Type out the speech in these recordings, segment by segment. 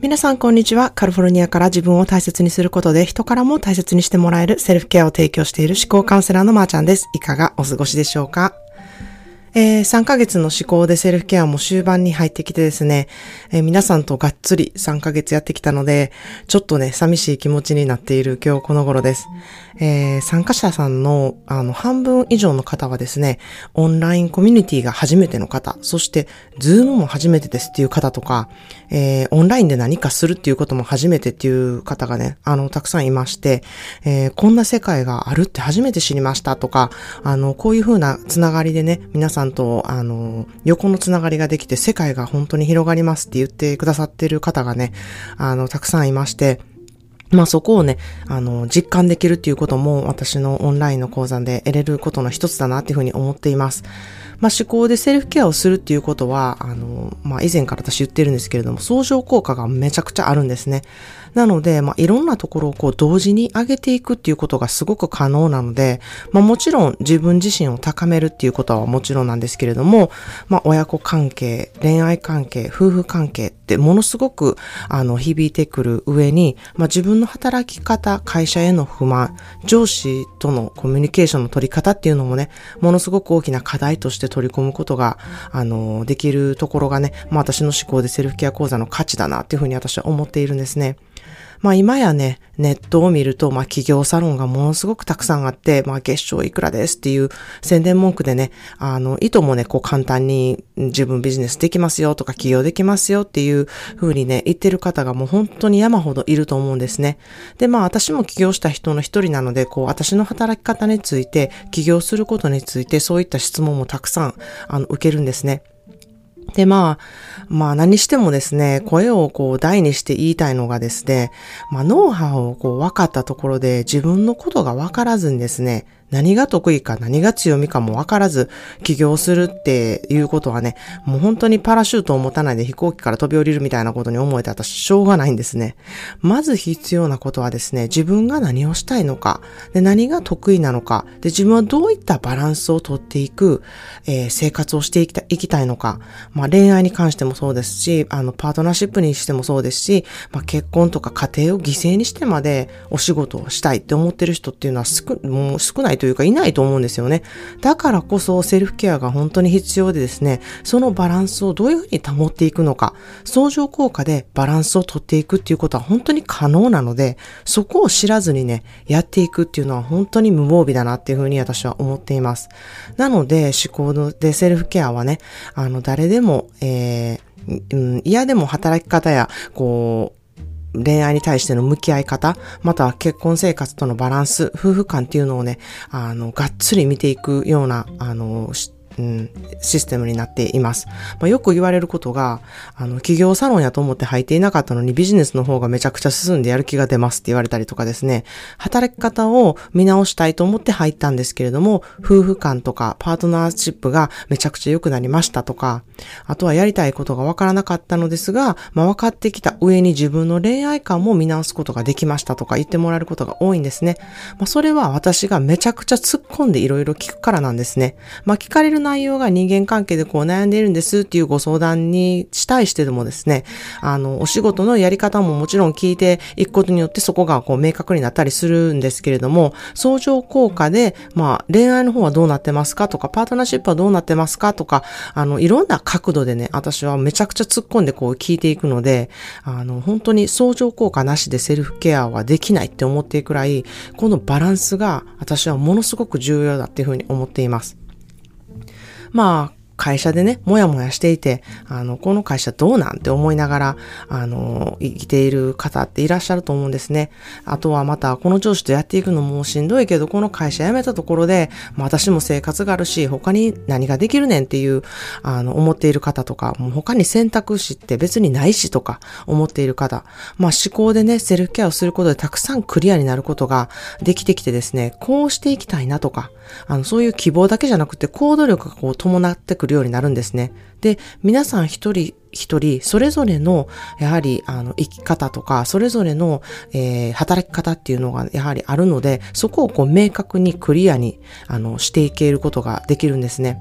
皆さんこんにちは。カリフォルニアから自分を大切にすることで人からも大切にしてもらえるセルフケアを提供している思考カウンセラーのまーちゃんです。いかがお過ごしでしょうか？えー、3ヶ月の思考でセルフケアも終盤に入ってきてですね、えー、皆さんとがっつり3ヶ月やってきたので、ちょっとね、寂しい気持ちになっている今日この頃です。えー、参加者さんの、あの、半分以上の方はですね、オンラインコミュニティが初めての方、そして、Zoom も初めてですっていう方とか、えー、オンラインで何かするっていうことも初めてっていう方がね、あの、たくさんいまして、えー、こんな世界があるって初めて知りましたとか、あの、こういう風なつながりでね、皆さんさんと、あの、横のつながりができて世界が本当に広がりますって言ってくださってる方がね、あの、たくさんいまして、まあそこをね、あの、実感できるっていうことも私のオンラインの講座で得れることの一つだなっていうふうに思っています。まあ思考でセルフケアをするっていうことは、あの、まあ以前から私言ってるんですけれども、相乗効果がめちゃくちゃあるんですね。なので、まあ、いろんなところをこう同時に上げていくっていうことがすごく可能なので、まあ、もちろん自分自身を高めるっていうことはもちろんなんですけれども、まあ、親子関係、恋愛関係、夫婦関係ってものすごく、あの、響いてくる上に、まあ、自分の働き方、会社への不満、上司とのコミュニケーションの取り方っていうのもね、ものすごく大きな課題として取り込むことが、あの、できるところがね、まあ、私の思考でセルフケア講座の価値だなっていうふうに私は思っているんですね。まあ今やね、ネットを見ると、まあ企業サロンがものすごくたくさんあって、まあ月賞いくらですっていう宣伝文句でね、あの、意図もね、こう簡単に自分ビジネスできますよとか起業できますよっていう風にね、言ってる方がもう本当に山ほどいると思うんですね。で、まあ私も起業した人の一人なので、こう私の働き方について、起業することについてそういった質問もたくさん、あの、受けるんですね。で、まあ、まあ何してもですね、声をこう大にして言いたいのがですね、まあノウハウをこう分かったところで自分のことが分からずにですね、何が得意か何が強みかも分からず起業するっていうことはね、もう本当にパラシュートを持たないで飛行機から飛び降りるみたいなことに思えて私しょうがないんですね。まず必要なことはですね、自分が何をしたいのか、で何が得意なのか、で自分はどういったバランスをとっていく、えー、生活をしていきたいきたいのか、まあ恋愛に関してもそうですし、あのパートナーシップにしてもそうですし、まあ結婚とか家庭を犠牲にしてまでお仕事をしたいって思ってる人っていうのは少もう少ないというかいないと思うんですよね。だからこそセルフケアが本当に必要でですね、そのバランスをどういうふうに保っていくのか、相乗効果でバランスをとっていくっていうことは本当に可能なので、そこを知らずにね、やっていくっていうのは本当に無防備だなっていうふうに私は思っています。なので、思考のでセルフケアはね、あの、誰でも、えーうん、嫌でも働き方や、こう、恋愛に対しての向き合い方、または結婚生活とのバランス、夫婦間っていうのをね、あの、がっつり見ていくような、あの、うん、システムになっています。まあ、よく言われることが、あの、企業サロンやと思って入っていなかったのにビジネスの方がめちゃくちゃ進んでやる気が出ますって言われたりとかですね、働き方を見直したいと思って入ったんですけれども、夫婦間とかパートナーシップがめちゃくちゃ良くなりましたとか、あとはやりたいことがわからなかったのですが、まあ、分かってきた上に自分の恋愛観も見直すことができましたとか言ってもらえることが多いんですね。まあ、それは私がめちゃくちゃ突っ込んでいろいろ聞くからなんですね。まあ、聞かれる内容が人間関係でこう悩んでいるんですっていうご相談に対してでもですね、あの、お仕事のやり方ももちろん聞いていくことによってそこがこう明確になったりするんですけれども、相乗効果で、まあ、恋愛の方はどうなってますかとか、パートナーシップはどうなってますかとか、あの、いろんな角度でね、私はめちゃくちゃ突っ込んでこう聞いていくので、あの、本当に相乗効果なしでセルフケアはできないって思っていくくらい、このバランスが私はものすごく重要だっていうふうに思っています。まあ、会社でね、もやもやしていて、あの、この会社どうなんて思いながら、あの、生きている方っていらっしゃると思うんですね。あとはまた、この上司とやっていくのもしんどいけど、この会社辞めたところで、まあ、私も生活があるし、他に何ができるねんっていう、あの、思っている方とか、もう他に選択肢って別にないしとか思っている方、まあ、思考でね、セルフケアをすることでたくさんクリアになることができてきてですね、こうしていきたいなとか、あの、そういう希望だけじゃなくて行動力がこう伴ってくるるようになるんですね。で、皆さん一人一人、それぞれの、やはり、あの、生き方とか、それぞれの、えー、働き方っていうのが、やはりあるので、そこをこう、明確にクリアに、あの、していけることができるんですね。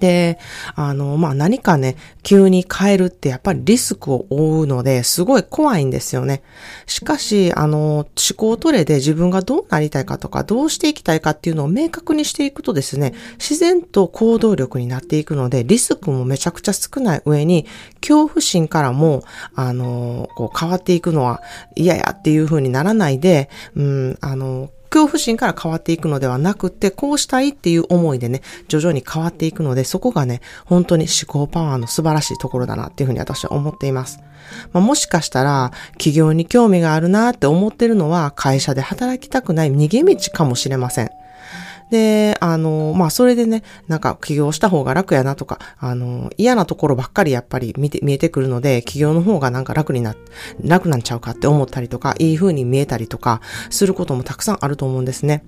で、あの、まあ、何かね、急に変えるってやっぱりリスクを負うので、すごい怖いんですよね。しかし、あの、思考トレで自分がどうなりたいかとか、どうしていきたいかっていうのを明確にしていくとですね、自然と行動力になっていくので、リスクもめちゃくちゃ少ない上に、恐怖心からも、あの、こう変わっていくのは嫌やっていう風にならないで、うん、あの、恐怖心から変わっていくのではなくて、こうしたいっていう思いでね、徐々に変わっていくので、そこがね、本当に思考パワーの素晴らしいところだなっていうふうに私は思っています。まあ、もしかしたら、企業に興味があるなって思ってるのは、会社で働きたくない逃げ道かもしれません。で、あの、まあ、それでね、なんか起業した方が楽やなとか、あの、嫌なところばっかりやっぱり見て、見えてくるので、起業の方がなんか楽にな、楽なんちゃうかって思ったりとか、いい風に見えたりとか、することもたくさんあると思うんですね。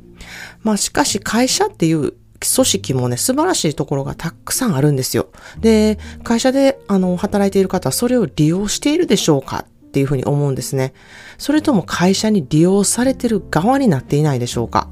まあ、しかし会社っていう組織もね、素晴らしいところがたくさんあるんですよ。で、会社で、あの、働いている方はそれを利用しているでしょうかっていうふうに思うんですね。それとも会社に利用されてる側になっていないでしょうか。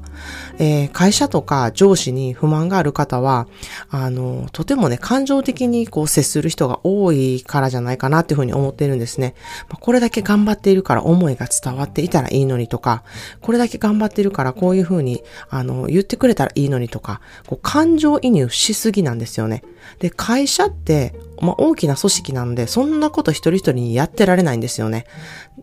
えー、会社とか上司に不満がある方は、あの、とてもね、感情的にこう接する人が多いからじゃないかなっていうふうに思っているんですね。これだけ頑張っているから思いが伝わっていたらいいのにとか、これだけ頑張っているからこういうふうに、あの、言ってくれたらいいのにとか、こう感情移入しすぎなんですよね。で、会社って、まあ、大きな組織なので、そんなこと一人一人にやってられないんですよね。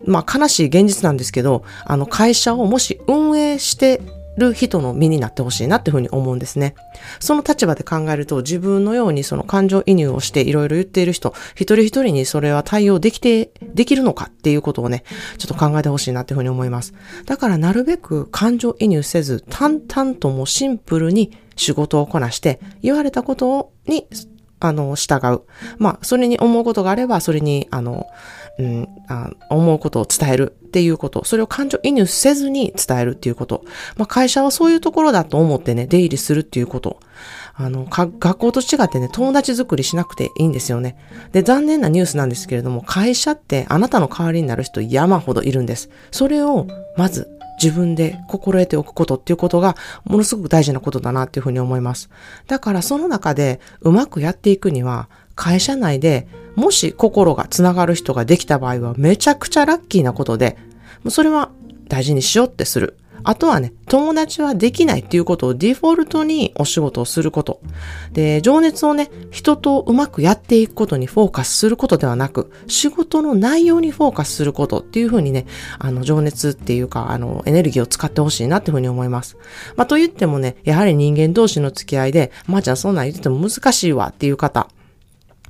まあ、悲しい現実なんですけど、あの、会社をもし運営してる人の身になってほしいなっていうふうに思うんですね。その立場で考えると自分のようにその感情移入をしていろいろ言っている人、一人一人にそれは対応できて、できるのかっていうことをね、ちょっと考えてほしいなっていうふうに思います。だからなるべく感情移入せず、淡々ともシンプルに仕事をこなして、言われたことに、あの、従う。まあ、それに思うことがあれば、それに、あの、うん、あ思うことを伝えるっていうこと、それを感情移入せずに伝えるっていうこと。まあ、会社はそういうところだと思ってね、出入りするっていうこと。あの、か学校と違ってね、友達作りしなくていいんですよね。で、残念なニュースなんですけれども、会社ってあなたの代わりになる人山ほどいるんです。それを、まず、自分で心得ておくことっていうことがものすごく大事なことだなっていうふうに思います。だからその中でうまくやっていくには会社内でもし心がつながる人ができた場合はめちゃくちゃラッキーなことで、それは大事にしようってする。あとはね、友達はできないっていうことをデフォルトにお仕事をすること。で、情熱をね、人とうまくやっていくことにフォーカスすることではなく、仕事の内容にフォーカスすることっていうふうにね、あの、情熱っていうか、あの、エネルギーを使ってほしいなっていうふうに思います。まあ、と言ってもね、やはり人間同士の付き合いで、まあじゃあそんなん言ってても難しいわっていう方、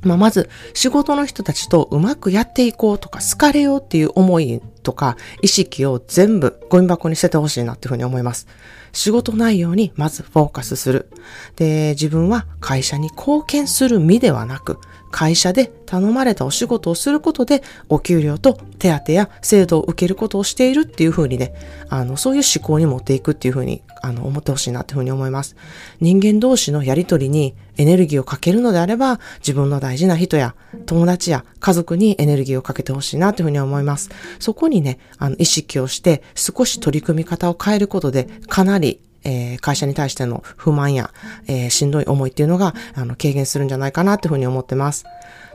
まあ、まず、仕事の人たちとうまくやっていこうとか、好かれようっていう思いとか、意識を全部ゴミ箱に捨ててほしいなっていうふうに思います。仕事内容にまずフォーカスする。で、自分は会社に貢献する身ではなく、会社で頼まれたお仕事をすることで、お給料と手当や制度を受けることをしているっていうふうにね、あの、そういう思考に持っていくっていうふうに、あの、思ってほしいなっていうふうに思います。人間同士のやりとりにエネルギーをかけるのであれば、自分の大事な人や友達や家族にエネルギーをかけてほしいなというふうに思います。そこにね、あの、意識をして少し取り組み方を変えることで、かなりえー、会社に対しての不満や、えー、しんどい思いっていうのが、あの、軽減するんじゃないかなというふうに思ってます。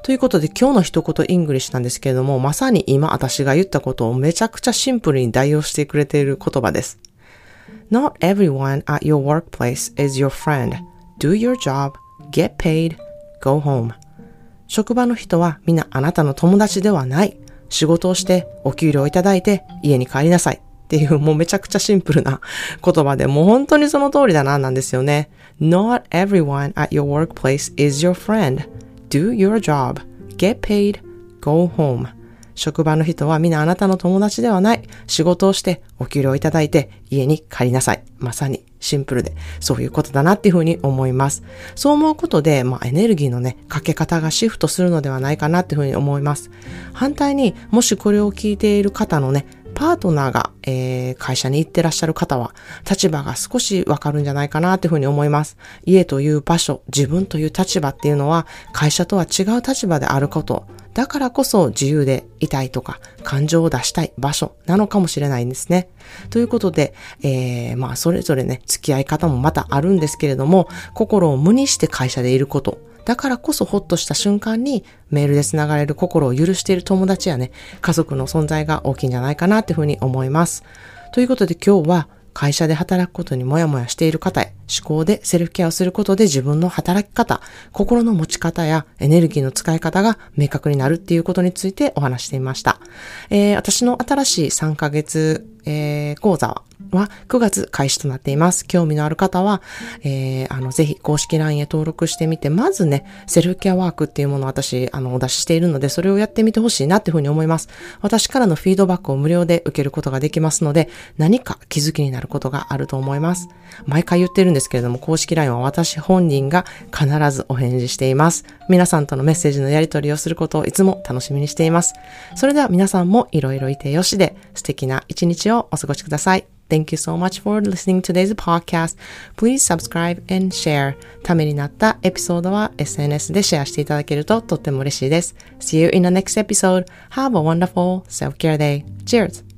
ということで今日の一言 English なんですけれども、まさに今私が言ったことをめちゃくちゃシンプルに代弁してくれている言葉です。Not everyone at your workplace is your friend. Do your job, get paid, go home. 職場の人はみんなあなたの友達ではない。仕事をしてお給料をいただいて家に帰りなさい。っていうもうめちゃくちゃシンプルな言葉でもう本当にその通りだななんですよね。Not everyone at your workplace is your friend. Do your job. Get paid. Go home. 職場の人は皆あなたの友達ではない。仕事をしてお給料いただいて家に帰りなさい。まさにシンプルでそういうことだなっていうふうに思います。そう思うことで、まあエネルギーのね、かけ方がシフトするのではないかなっていうふうに思います。反対にもしこれを聞いている方のね、パートナーが、えー、会社に行ってらっしゃる方は、立場が少しわかるんじゃないかなというふうに思います。家という場所、自分という立場っていうのは、会社とは違う立場であること。だからこそ自由でいたいとか、感情を出したい場所なのかもしれないんですね。ということで、えー、まあ、それぞれね、付き合い方もまたあるんですけれども、心を無にして会社でいること、だからこそほっとした瞬間にメールで繋がれる心を許している友達やね、家族の存在が大きいんじゃないかなっていうふうに思います。ということで今日は会社で働くことにもやもやしている方へ、思考でセルフケアをすることで自分の働き方、心の持ち方やエネルギーの使い方が明確になるっていうことについてお話していました。えー、私の新しい3ヶ月、えー、講座はは9月開始となっています。興味のある方は、えー、あの、ぜひ公式 LINE へ登録してみて、まずね、セルフケアワークっていうものを私、あの、お出ししているので、それをやってみてほしいなっていうふうに思います。私からのフィードバックを無料で受けることができますので、何か気づきになることがあると思います。毎回言ってるんですけれども、公式 LINE は私本人が必ずお返事しています。皆さんとのメッセージのやり取りをすることをいつも楽しみにしています。それでは皆さんもいろいろいてよしで素敵な一日をお過ごしください。Thank you so much for listening to today's podcast. Please subscribe and share. ためになったエピソードは SNS でシェアしていただけるととっても嬉しいです。See you in the next episode. Have a wonderful self-care day. Cheers!